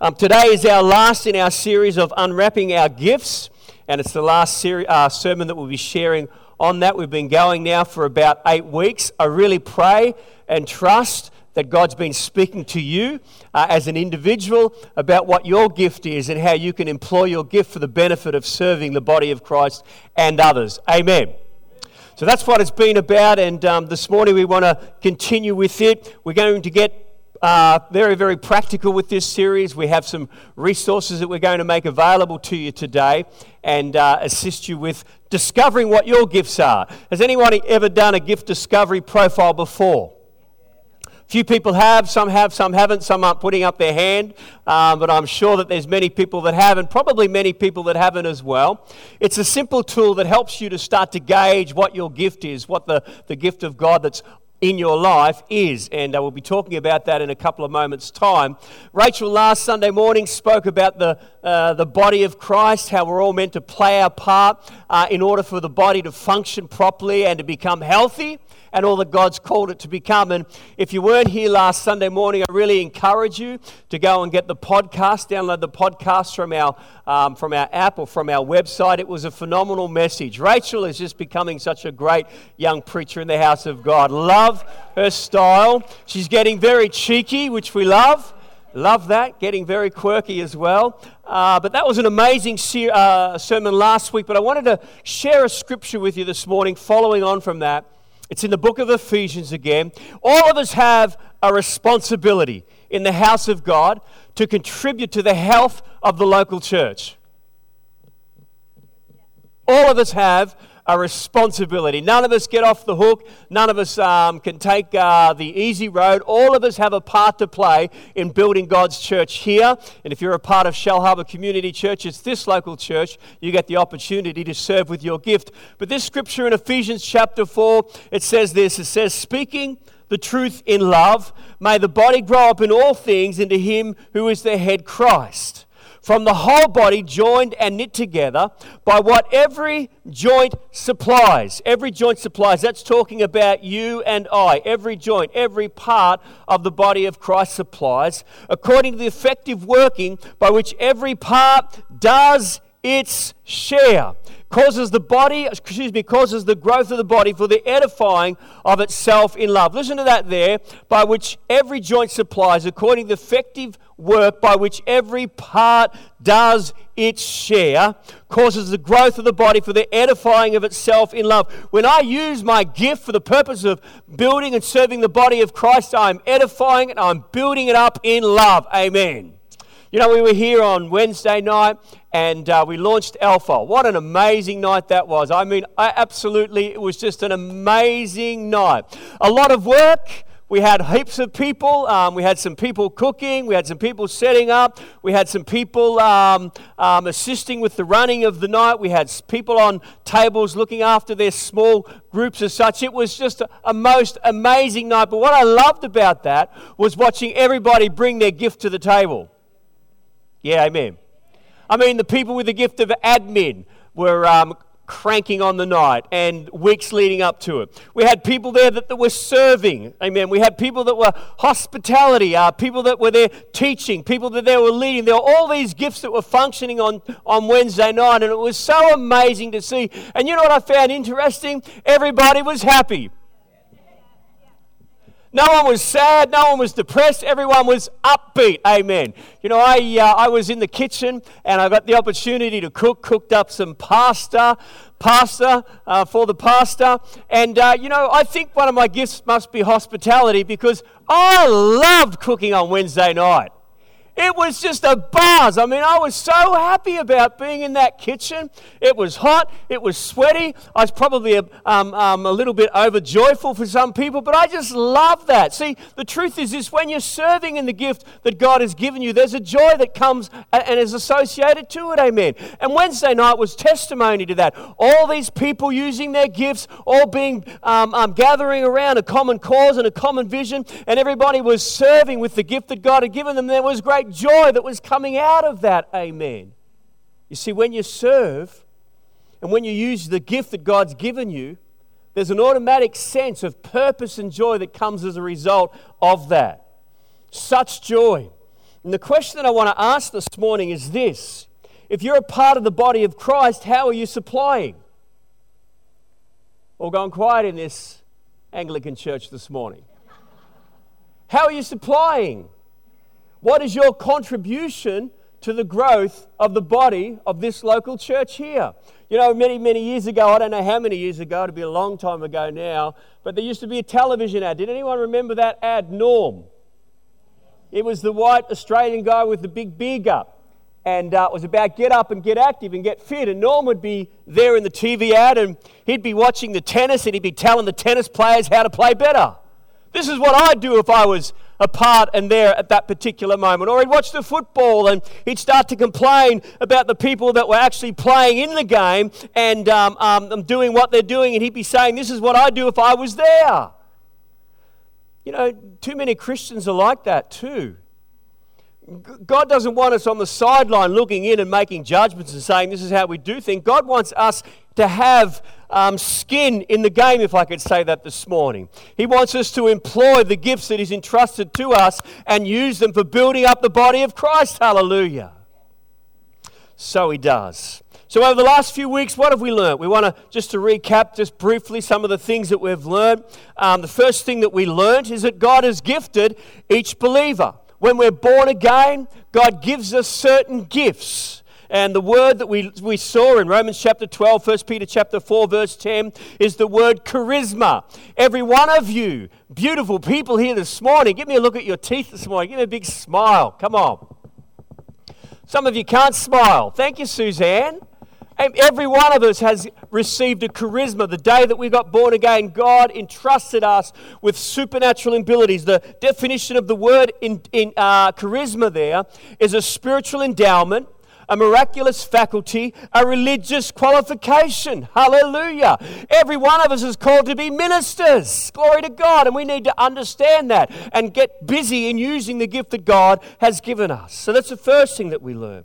Um, today is our last in our series of unwrapping our gifts, and it's the last uh, sermon that we'll be sharing on that. We've been going now for about eight weeks. I really pray and trust that God's been speaking to you uh, as an individual about what your gift is and how you can employ your gift for the benefit of serving the body of Christ and others. Amen. So that's what it's been about, and um, this morning we want to continue with it. We're going to get uh, very, very practical with this series. We have some resources that we're going to make available to you today and uh, assist you with discovering what your gifts are. Has anyone ever done a gift discovery profile before? Few people have, some have, some haven't, some aren't putting up their hand, um, but I'm sure that there's many people that have, and probably many people that haven't as well. It's a simple tool that helps you to start to gauge what your gift is, what the, the gift of God that's in your life is. And uh, we'll be talking about that in a couple of moments' time. Rachel last Sunday morning spoke about the, uh, the body of Christ, how we're all meant to play our part uh, in order for the body to function properly and to become healthy and all that God's called it to become. And if you weren't here last Sunday morning, I really encourage you to go and get the podcast, download the podcast from our, um, from our app or from our website. It was a phenomenal message. Rachel is just becoming such a great young preacher in the house of God. Love her style. She's getting very cheeky, which we love. Love that, getting very quirky as well. Uh, but that was an amazing ser- uh, sermon last week. But I wanted to share a scripture with you this morning, following on from that. It's in the book of Ephesians again. All of us have a responsibility in the house of God to contribute to the health of the local church. All of us have a responsibility. None of us get off the hook. None of us um, can take uh, the easy road. All of us have a part to play in building God's church here. And if you're a part of Shellharbour Community Church, it's this local church, you get the opportunity to serve with your gift. But this scripture in Ephesians chapter 4, it says this it says, Speaking the truth in love, may the body grow up in all things into Him who is the head Christ from the whole body joined and knit together by what every joint supplies. Every joint supplies. That's talking about you and I. Every joint, every part of the body of Christ supplies, according to the effective working by which every part does its share causes the body excuse me causes the growth of the body for the edifying of itself in love listen to that there by which every joint supplies according to the effective work by which every part does its share causes the growth of the body for the edifying of itself in love. When I use my gift for the purpose of building and serving the body of Christ, I'm edifying it, I'm building it up in love. Amen. You know, we were here on Wednesday night and uh, we launched Alpha. What an amazing night that was. I mean, I absolutely, it was just an amazing night. A lot of work, we had heaps of people. Um, we had some people cooking. We had some people setting up. We had some people um, um, assisting with the running of the night. We had people on tables looking after their small groups as such. It was just a, a most amazing night. But what I loved about that was watching everybody bring their gift to the table. Yeah, amen. I mean, the people with the gift of admin were um, cranking on the night and weeks leading up to it. We had people there that, that were serving. Amen. We had people that were hospitality, uh, people that were there teaching, people that they were leading. There were all these gifts that were functioning on, on Wednesday night, and it was so amazing to see. And you know what I found interesting? Everybody was happy. No one was sad. No one was depressed. Everyone was upbeat. Amen. You know, I, uh, I was in the kitchen and I got the opportunity to cook, cooked up some pasta, pasta uh, for the pastor. And, uh, you know, I think one of my gifts must be hospitality because I loved cooking on Wednesday night. It was just a buzz. I mean, I was so happy about being in that kitchen. It was hot, it was sweaty. I was probably a, um, um, a little bit overjoyful for some people, but I just love that. See, the truth is this when you're serving in the gift that God has given you, there's a joy that comes and is associated to it. Amen. And Wednesday night was testimony to that. All these people using their gifts, all being um, um gathering around a common cause and a common vision, and everybody was serving with the gift that God had given them. There was great joy that was coming out of that. Amen. You see, when you serve and when you use the gift that God's given you, there's an automatic sense of purpose and joy that comes as a result of that. Such joy. And the question that I want to ask this morning is this If you're a part of the body of Christ, how are you supplying? All gone quiet in this Anglican church this morning. How are you supplying? What is your contribution to the growth of the body of this local church here. You know, many, many years ago, I don't know how many years ago, it'd be a long time ago now, but there used to be a television ad. Did anyone remember that ad, Norm? It was the white Australian guy with the big beard up. And uh, it was about get up and get active and get fit. And Norm would be there in the TV ad and he'd be watching the tennis and he'd be telling the tennis players how to play better. This is what I'd do if I was a part and there at that particular moment. Or he'd watch the football and he'd start to complain about the people that were actually playing in the game and um, um, doing what they're doing. And he'd be saying, This is what I'd do if I was there. You know, too many Christians are like that too. God doesn't want us on the sideline looking in and making judgments and saying this is how we do things. God wants us to have um, skin in the game, if I could say that this morning. He wants us to employ the gifts that He's entrusted to us and use them for building up the body of Christ. Hallelujah. So He does. So, over the last few weeks, what have we learned? We want to just to recap just briefly some of the things that we've learned. Um, the first thing that we learned is that God has gifted each believer. When we're born again, God gives us certain gifts. And the word that we, we saw in Romans chapter 12, 1 Peter chapter 4, verse 10, is the word charisma. Every one of you, beautiful people here this morning, give me a look at your teeth this morning. Give me a big smile. Come on. Some of you can't smile. Thank you, Suzanne. Every one of us has received a charisma. The day that we got born again, God entrusted us with supernatural abilities. The definition of the word in, in uh, charisma there is a spiritual endowment a miraculous faculty, a religious qualification. Hallelujah. Every one of us is called to be ministers. Glory to God. And we need to understand that and get busy in using the gift that God has given us. So that's the first thing that we learn.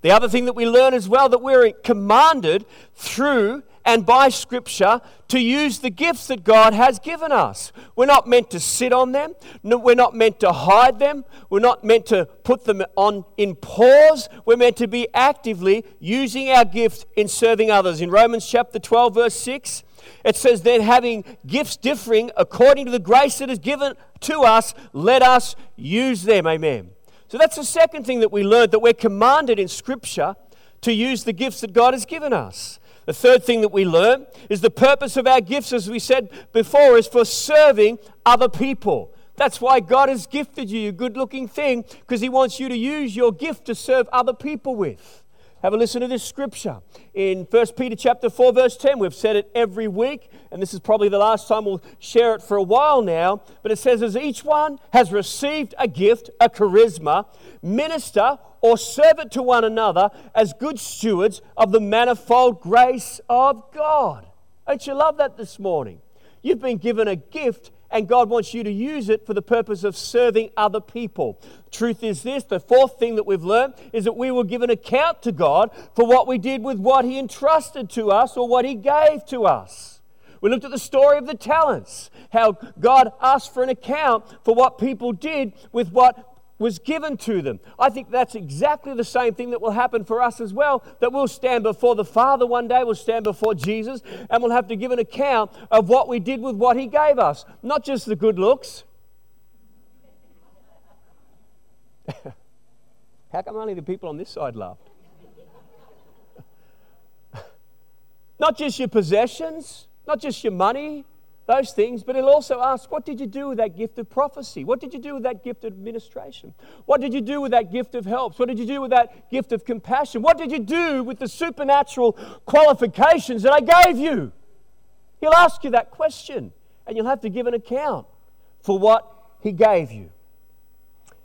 The other thing that we learn as well that we're commanded through and by Scripture to use the gifts that God has given us. We're not meant to sit on them. We're not meant to hide them. We're not meant to put them on in pause. We're meant to be actively using our gifts in serving others. In Romans chapter 12, verse 6, it says, Then having gifts differing according to the grace that is given to us, let us use them. Amen. So that's the second thing that we learned that we're commanded in Scripture to use the gifts that God has given us. The third thing that we learn is the purpose of our gifts, as we said before, is for serving other people. That's why God has gifted you a good looking thing, because He wants you to use your gift to serve other people with. Have a listen to this scripture in 1 Peter chapter 4 verse 10. We've said it every week and this is probably the last time we'll share it for a while now, but it says as each one has received a gift, a charisma, minister or serve it to one another as good stewards of the manifold grace of God. Don't you love that this morning? You've been given a gift and God wants you to use it for the purpose of serving other people. Truth is this the fourth thing that we've learned is that we will give an account to God for what we did with what He entrusted to us or what He gave to us. We looked at the story of the talents, how God asked for an account for what people did with what was given to them. I think that's exactly the same thing that will happen for us as well. That we'll stand before the Father one day, we'll stand before Jesus, and we'll have to give an account of what we did with what He gave us. Not just the good looks. How come only the people on this side laughed? not just your possessions, not just your money, those things, but he'll also ask, What did you do with that gift of prophecy? What did you do with that gift of administration? What did you do with that gift of helps? What did you do with that gift of compassion? What did you do with the supernatural qualifications that I gave you? He'll ask you that question, and you'll have to give an account for what he gave you.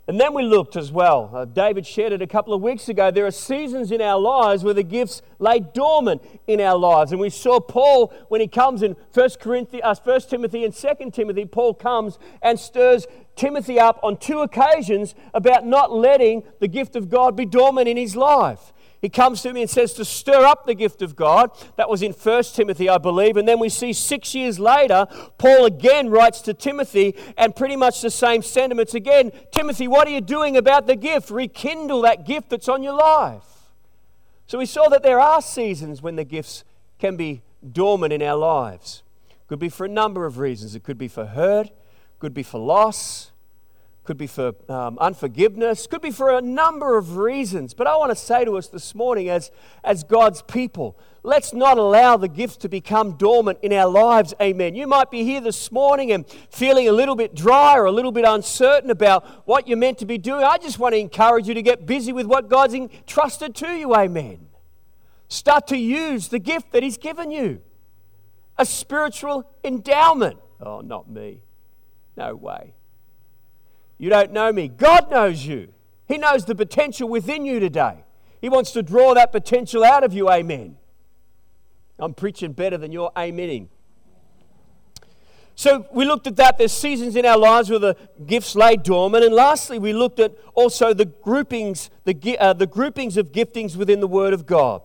And then we looked as well. Uh, David shared it a couple of weeks ago. There are seasons in our lives where the gifts lay dormant in our lives. And we saw Paul when he comes in 1, Corinthians, uh, 1 Timothy and 2 Timothy. Paul comes and stirs Timothy up on two occasions about not letting the gift of God be dormant in his life. He comes to me and says to stir up the gift of God. That was in 1 Timothy, I believe. And then we see six years later, Paul again writes to Timothy and pretty much the same sentiments again. Timothy, what are you doing about the gift? Rekindle that gift that's on your life. So we saw that there are seasons when the gifts can be dormant in our lives. Could be for a number of reasons. It could be for hurt, could be for loss, could be for um, unforgiveness, could be for a number of reasons. But I want to say to us this morning, as, as God's people, let's not allow the gifts to become dormant in our lives. Amen. You might be here this morning and feeling a little bit dry or a little bit uncertain about what you're meant to be doing. I just want to encourage you to get busy with what God's entrusted to you. Amen. Start to use the gift that He's given you a spiritual endowment. Oh, not me. No way. You don't know me. God knows you. He knows the potential within you today. He wants to draw that potential out of you. Amen. I'm preaching better than you're amening. So we looked at that. There's seasons in our lives where the gifts lay dormant. And lastly, we looked at also the groupings, the, uh, the groupings of giftings within the Word of God.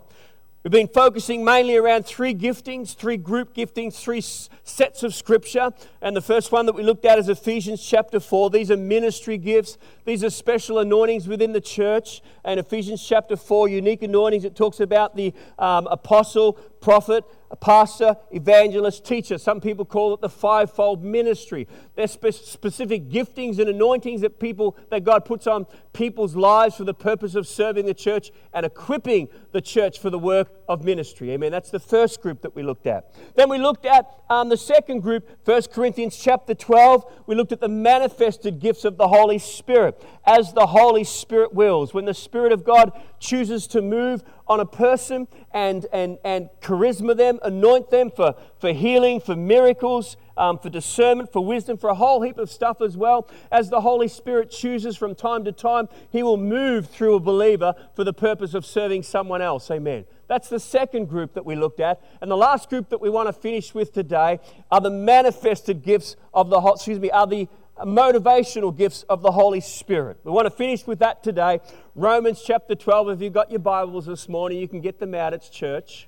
We've been focusing mainly around three giftings, three group giftings, three sets of scripture. And the first one that we looked at is Ephesians chapter 4. These are ministry gifts, these are special anointings within the church. And Ephesians chapter 4, unique anointings, it talks about the um, apostle, prophet, a pastor, evangelist, teacher. Some people call it the fivefold ministry. They're spe- specific giftings and anointings that people that God puts on people's lives for the purpose of serving the church and equipping the church for the work of ministry. Amen. That's the first group that we looked at. Then we looked at um, the second group, 1 Corinthians chapter 12. We looked at the manifested gifts of the Holy Spirit as the Holy Spirit wills. When the Spirit of God chooses to move on a person and, and, and charisma them, anoint them for, for healing, for miracles, um, for discernment, for wisdom, for a whole heap of stuff as well. As the Holy Spirit chooses from time to time, He will move through a believer for the purpose of serving someone else. Amen. That's the second group that we looked at. And the last group that we want to finish with today are the manifested gifts of the, excuse me, are the motivational gifts of the Holy Spirit. We want to finish with that today. Romans chapter 12. If you've got your Bibles this morning, you can get them out. It's church.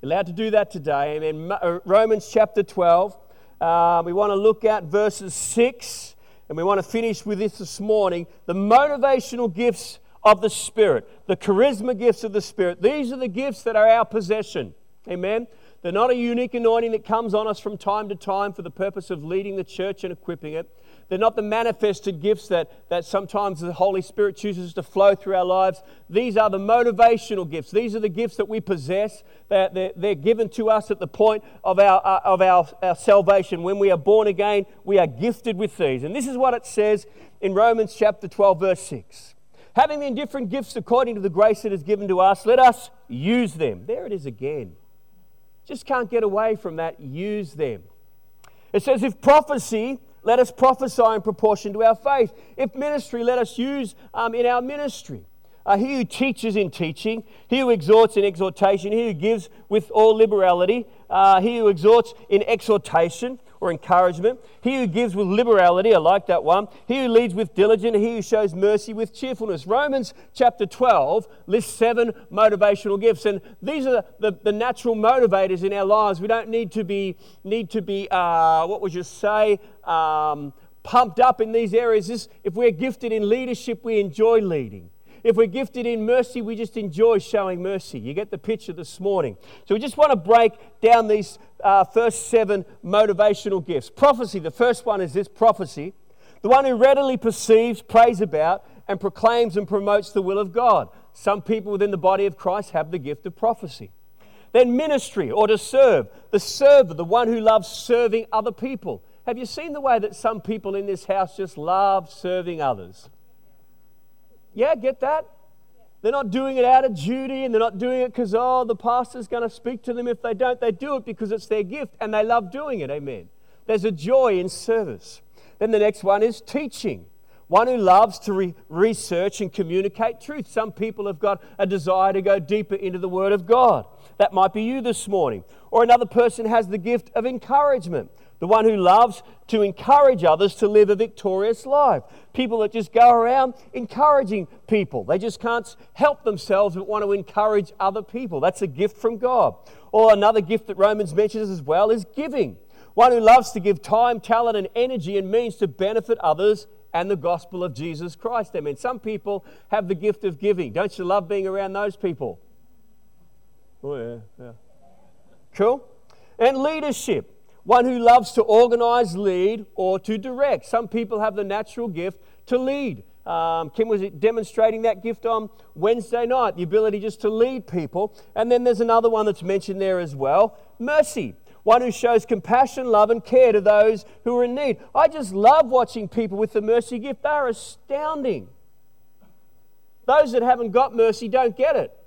You're allowed to do that today. Amen. Uh, Romans chapter 12. Uh, we want to look at verses 6, and we want to finish with this this morning the motivational gifts of the Spirit, the charisma gifts of the Spirit. These are the gifts that are our possession. Amen. They're not a unique anointing that comes on us from time to time for the purpose of leading the church and equipping it. They're not the manifested gifts that, that sometimes the Holy Spirit chooses to flow through our lives. These are the motivational gifts. These are the gifts that we possess. They're, they're, they're given to us at the point of, our, uh, of our, our salvation. When we are born again, we are gifted with these. And this is what it says in Romans chapter 12, verse 6. Having the different gifts according to the grace that is given to us, let us use them. There it is again. Just can't get away from that. Use them. It says, if prophecy, let us prophesy in proportion to our faith. If ministry, let us use um, in our ministry. Uh, he who teaches in teaching, he who exhorts in exhortation, he who gives with all liberality, uh, he who exhorts in exhortation or encouragement, he who gives with liberality, I like that one, he who leads with diligence, he who shows mercy with cheerfulness. Romans chapter 12 lists seven motivational gifts, and these are the, the, natural motivators in our lives. We don't need to be, need to be uh, what would you say, um, pumped up in these areas. This, if we're gifted in leadership, we enjoy leading. If we're gifted in mercy, we just enjoy showing mercy. You get the picture this morning. So we just want to break down these uh, first seven motivational gifts. Prophecy, the first one is this prophecy. The one who readily perceives, prays about, and proclaims and promotes the will of God. Some people within the body of Christ have the gift of prophecy. Then ministry or to serve. The server, the one who loves serving other people. Have you seen the way that some people in this house just love serving others? Yeah, get that? They're not doing it out of duty and they're not doing it because, oh, the pastor's going to speak to them if they don't. They do it because it's their gift and they love doing it. Amen. There's a joy in service. Then the next one is teaching. One who loves to re- research and communicate truth. Some people have got a desire to go deeper into the Word of God. That might be you this morning. Or another person has the gift of encouragement. The one who loves to encourage others to live a victorious life. People that just go around encouraging people. They just can't help themselves but want to encourage other people. That's a gift from God. Or another gift that Romans mentions as well is giving. One who loves to give time, talent, and energy and means to benefit others and the gospel of Jesus Christ. I mean, some people have the gift of giving. Don't you love being around those people? Oh, yeah, yeah. Cool. And leadership. One who loves to organize, lead, or to direct. Some people have the natural gift to lead. Um, Kim was demonstrating that gift on Wednesday night, the ability just to lead people. And then there's another one that's mentioned there as well mercy. One who shows compassion, love, and care to those who are in need. I just love watching people with the mercy gift. They are astounding. Those that haven't got mercy don't get it.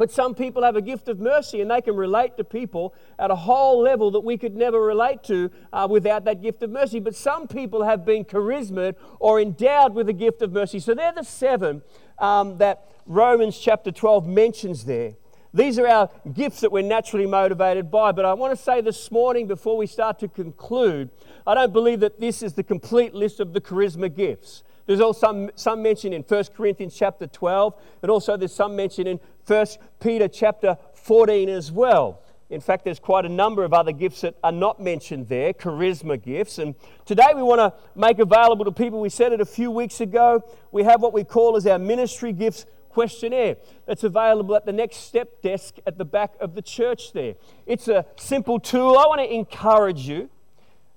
But some people have a gift of mercy and they can relate to people at a whole level that we could never relate to uh, without that gift of mercy. But some people have been charismaed or endowed with a gift of mercy. So they're the seven um, that Romans chapter 12 mentions there. These are our gifts that we're naturally motivated by. But I want to say this morning, before we start to conclude, I don't believe that this is the complete list of the charisma gifts. There's also some, some mention in 1 Corinthians chapter 12, and also there's some mention in 1 Peter chapter 14 as well. In fact, there's quite a number of other gifts that are not mentioned there, charisma gifts. And today we want to make available to people, we said it a few weeks ago, we have what we call as our ministry gifts questionnaire that's available at the next step desk at the back of the church there. It's a simple tool. I want to encourage you.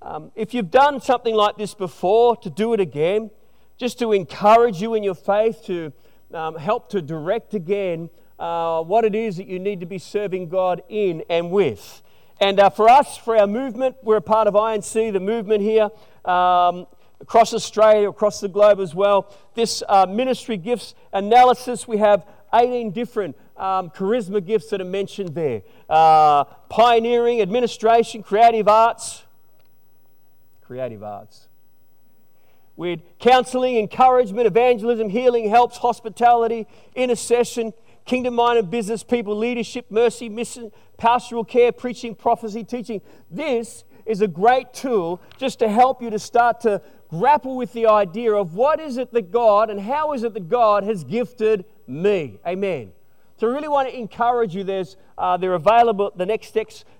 Um, if you've done something like this before, to do it again just to encourage you in your faith, to um, help to direct again uh, what it is that you need to be serving God in and with. And uh, for us, for our movement, we're a part of INC, the movement here um, across Australia, across the globe as well. This uh, ministry gifts analysis, we have 18 different um, charisma gifts that are mentioned there uh, pioneering, administration, creative arts. Creative arts with counseling, encouragement, evangelism, healing, helps, hospitality, intercession, kingdom minded business people, leadership, mercy, mission, pastoral care, preaching, prophecy, teaching. This is a great tool just to help you to start to grapple with the idea of what is it that God and how is it that God has gifted me. Amen. So, I really want to encourage you. There's, uh, they're available at the next,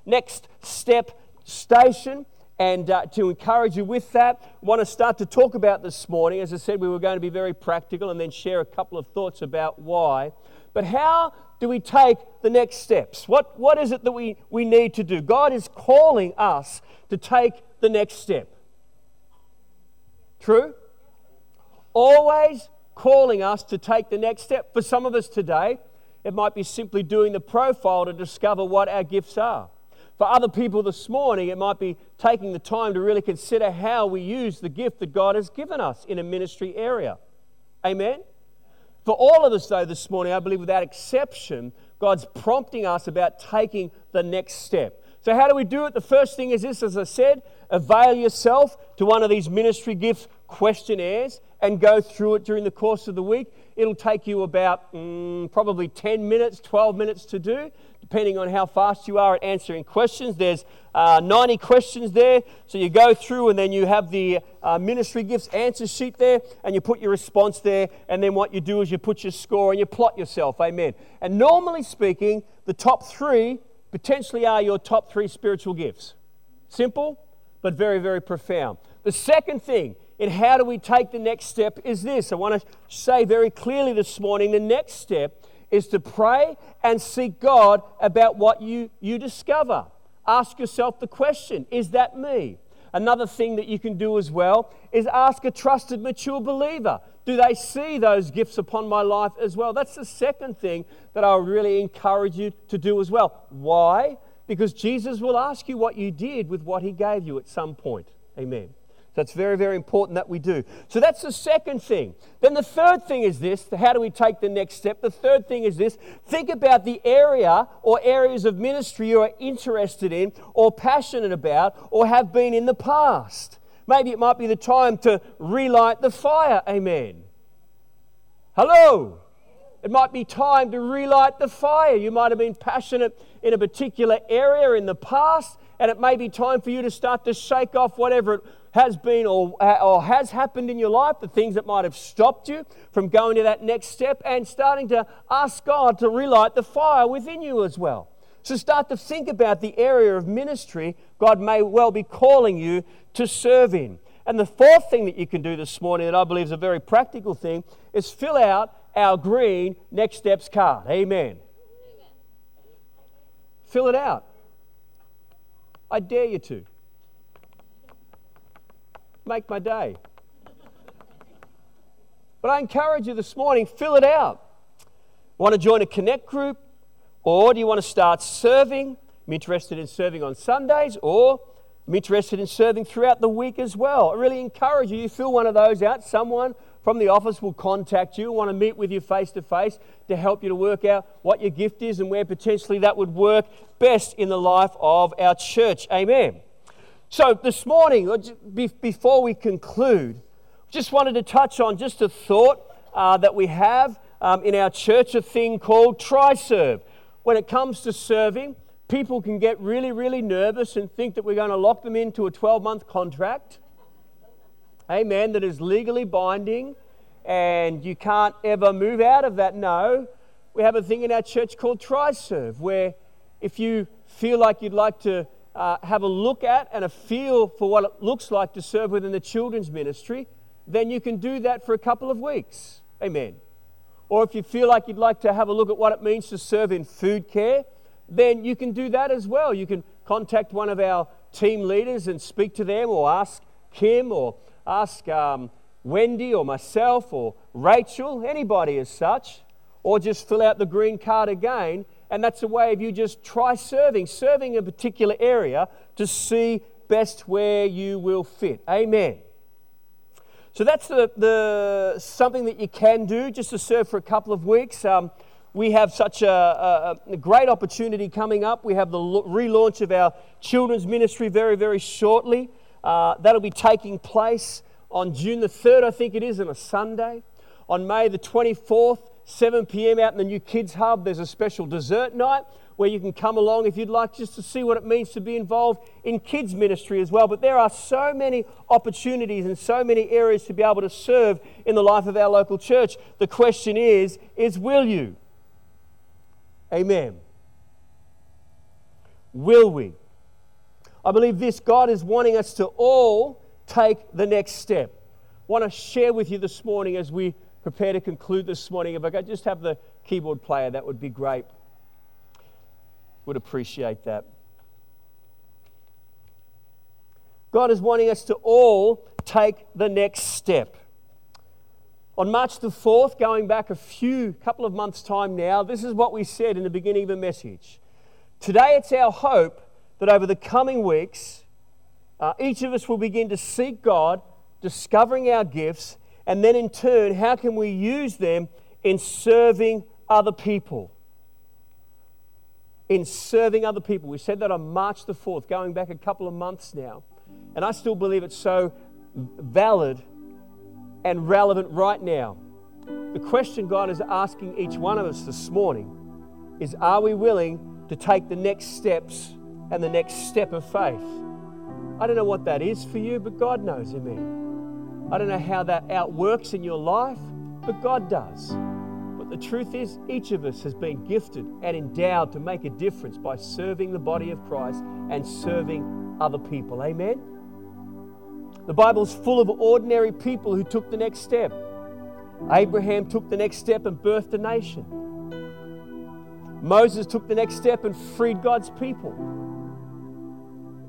next step station. And uh, to encourage you with that, I want to start to talk about this morning. As I said, we were going to be very practical and then share a couple of thoughts about why. But how do we take the next steps? What, what is it that we, we need to do? God is calling us to take the next step. True? Always calling us to take the next step. For some of us today, it might be simply doing the profile to discover what our gifts are. For other people this morning, it might be taking the time to really consider how we use the gift that God has given us in a ministry area. Amen? For all of us, though, this morning, I believe without exception, God's prompting us about taking the next step. So, how do we do it? The first thing is this, as I said, avail yourself to one of these ministry gifts questionnaires and go through it during the course of the week. It'll take you about mm, probably 10 minutes, 12 minutes to do depending on how fast you are at answering questions. There's uh, 90 questions there. So you go through and then you have the uh, ministry gifts answer sheet there and you put your response there. And then what you do is you put your score and you plot yourself. Amen. And normally speaking, the top three potentially are your top three spiritual gifts. Simple, but very, very profound. The second thing in how do we take the next step is this. I want to say very clearly this morning the next step is to pray and seek God about what you, you discover. Ask yourself the question Is that me? Another thing that you can do as well is ask a trusted, mature believer Do they see those gifts upon my life as well? That's the second thing that I really encourage you to do as well. Why? Because Jesus will ask you what you did with what he gave you at some point. Amen. So it's very, very important that we do. So that's the second thing. Then the third thing is this how do we take the next step? The third thing is this think about the area or areas of ministry you are interested in or passionate about or have been in the past. Maybe it might be the time to relight the fire. Amen. Hello. It might be time to relight the fire. You might have been passionate in a particular area in the past, and it may be time for you to start to shake off whatever it has been or, or has happened in your life, the things that might have stopped you from going to that next step, and starting to ask God to relight the fire within you as well. So start to think about the area of ministry God may well be calling you to serve in. And the fourth thing that you can do this morning, that I believe is a very practical thing, is fill out our green Next Steps card. Amen. Amen. Fill it out. I dare you to. Make my day. But I encourage you this morning, fill it out. Want to join a connect group? Or do you want to start serving? I'm interested in serving on Sundays, or I'm interested in serving throughout the week as well. I really encourage you, you fill one of those out. Someone from the office will contact you, want to meet with you face to face to help you to work out what your gift is and where potentially that would work best in the life of our church. Amen. So, this morning, before we conclude, just wanted to touch on just a thought uh, that we have um, in our church, a thing called TriServe. When it comes to serving, people can get really, really nervous and think that we're going to lock them into a 12 month contract amen, that is legally binding and you can't ever move out of that. No, we have a thing in our church called TriServe, where if you feel like you'd like to uh, have a look at and a feel for what it looks like to serve within the children's ministry, then you can do that for a couple of weeks. Amen. Or if you feel like you'd like to have a look at what it means to serve in food care, then you can do that as well. You can contact one of our team leaders and speak to them or ask Kim or ask um, Wendy or myself or Rachel, anybody as such, or just fill out the green card again. And that's a way of you just try serving, serving a particular area to see best where you will fit. Amen. So that's the, the something that you can do just to serve for a couple of weeks. Um, we have such a, a, a, great opportunity coming up. We have the relaunch of our children's ministry very, very shortly. Uh, that'll be taking place on June the 3rd, I think it is, on a Sunday. On May the 24th, 7 p.m., out in the new Kids Hub, there's a special dessert night where you can come along if you'd like just to see what it means to be involved in kids' ministry as well. But there are so many opportunities and so many areas to be able to serve in the life of our local church. The question is, is will you? Amen. Will we? I believe this God is wanting us to all take the next step. I want to share with you this morning as we prepare to conclude this morning. If I could just have the keyboard player, that would be great. Would appreciate that. God is wanting us to all take the next step. On March the 4th, going back a few couple of months' time now, this is what we said in the beginning of the message. Today, it's our hope that over the coming weeks, uh, each of us will begin to seek God, discovering our gifts, and then in turn, how can we use them in serving other people? In serving other people. We said that on March the 4th, going back a couple of months now. And I still believe it's so valid and relevant right now. The question God is asking each one of us this morning is Are we willing to take the next steps and the next step of faith. I don't know what that is for you, but God knows, amen. I don't know how that outworks in your life, but God does. But the truth is, each of us has been gifted and endowed to make a difference by serving the body of Christ and serving other people. Amen. The Bible's full of ordinary people who took the next step. Abraham took the next step and birthed a nation. Moses took the next step and freed God's people.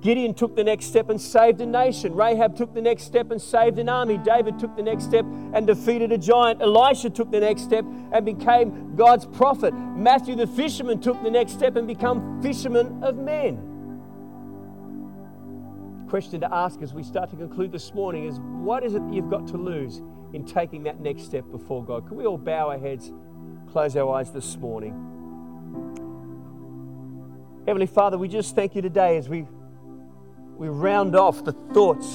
Gideon took the next step and saved a nation. Rahab took the next step and saved an army. David took the next step and defeated a giant. Elisha took the next step and became God's prophet. Matthew the fisherman took the next step and became fisherman of men. Question to ask as we start to conclude this morning is what is it that you've got to lose in taking that next step before God? Can we all bow our heads, close our eyes this morning? Heavenly Father, we just thank you today as we we round off the thoughts,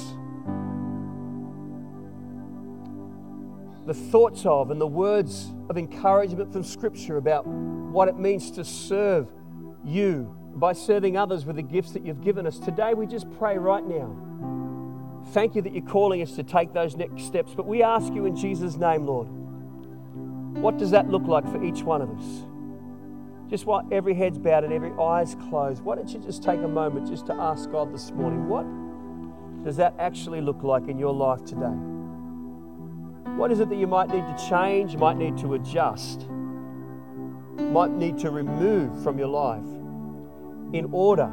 the thoughts of and the words of encouragement from Scripture about what it means to serve you by serving others with the gifts that you've given us. Today, we just pray right now. Thank you that you're calling us to take those next steps. But we ask you in Jesus' name, Lord, what does that look like for each one of us? Just while every head's bowed and every eye's closed, why don't you just take a moment just to ask God this morning, what does that actually look like in your life today? What is it that you might need to change, might need to adjust, might need to remove from your life in order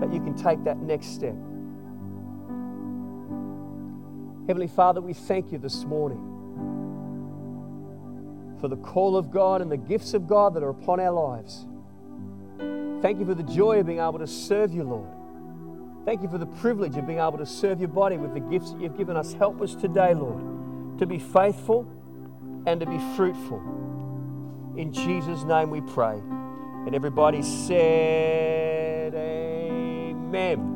that you can take that next step? Heavenly Father, we thank you this morning for the call of God and the gifts of God that are upon our lives. Thank you for the joy of being able to serve you, Lord. Thank you for the privilege of being able to serve your body with the gifts that you've given us. Help us today, Lord, to be faithful and to be fruitful. In Jesus' name we pray. And everybody said, Amen.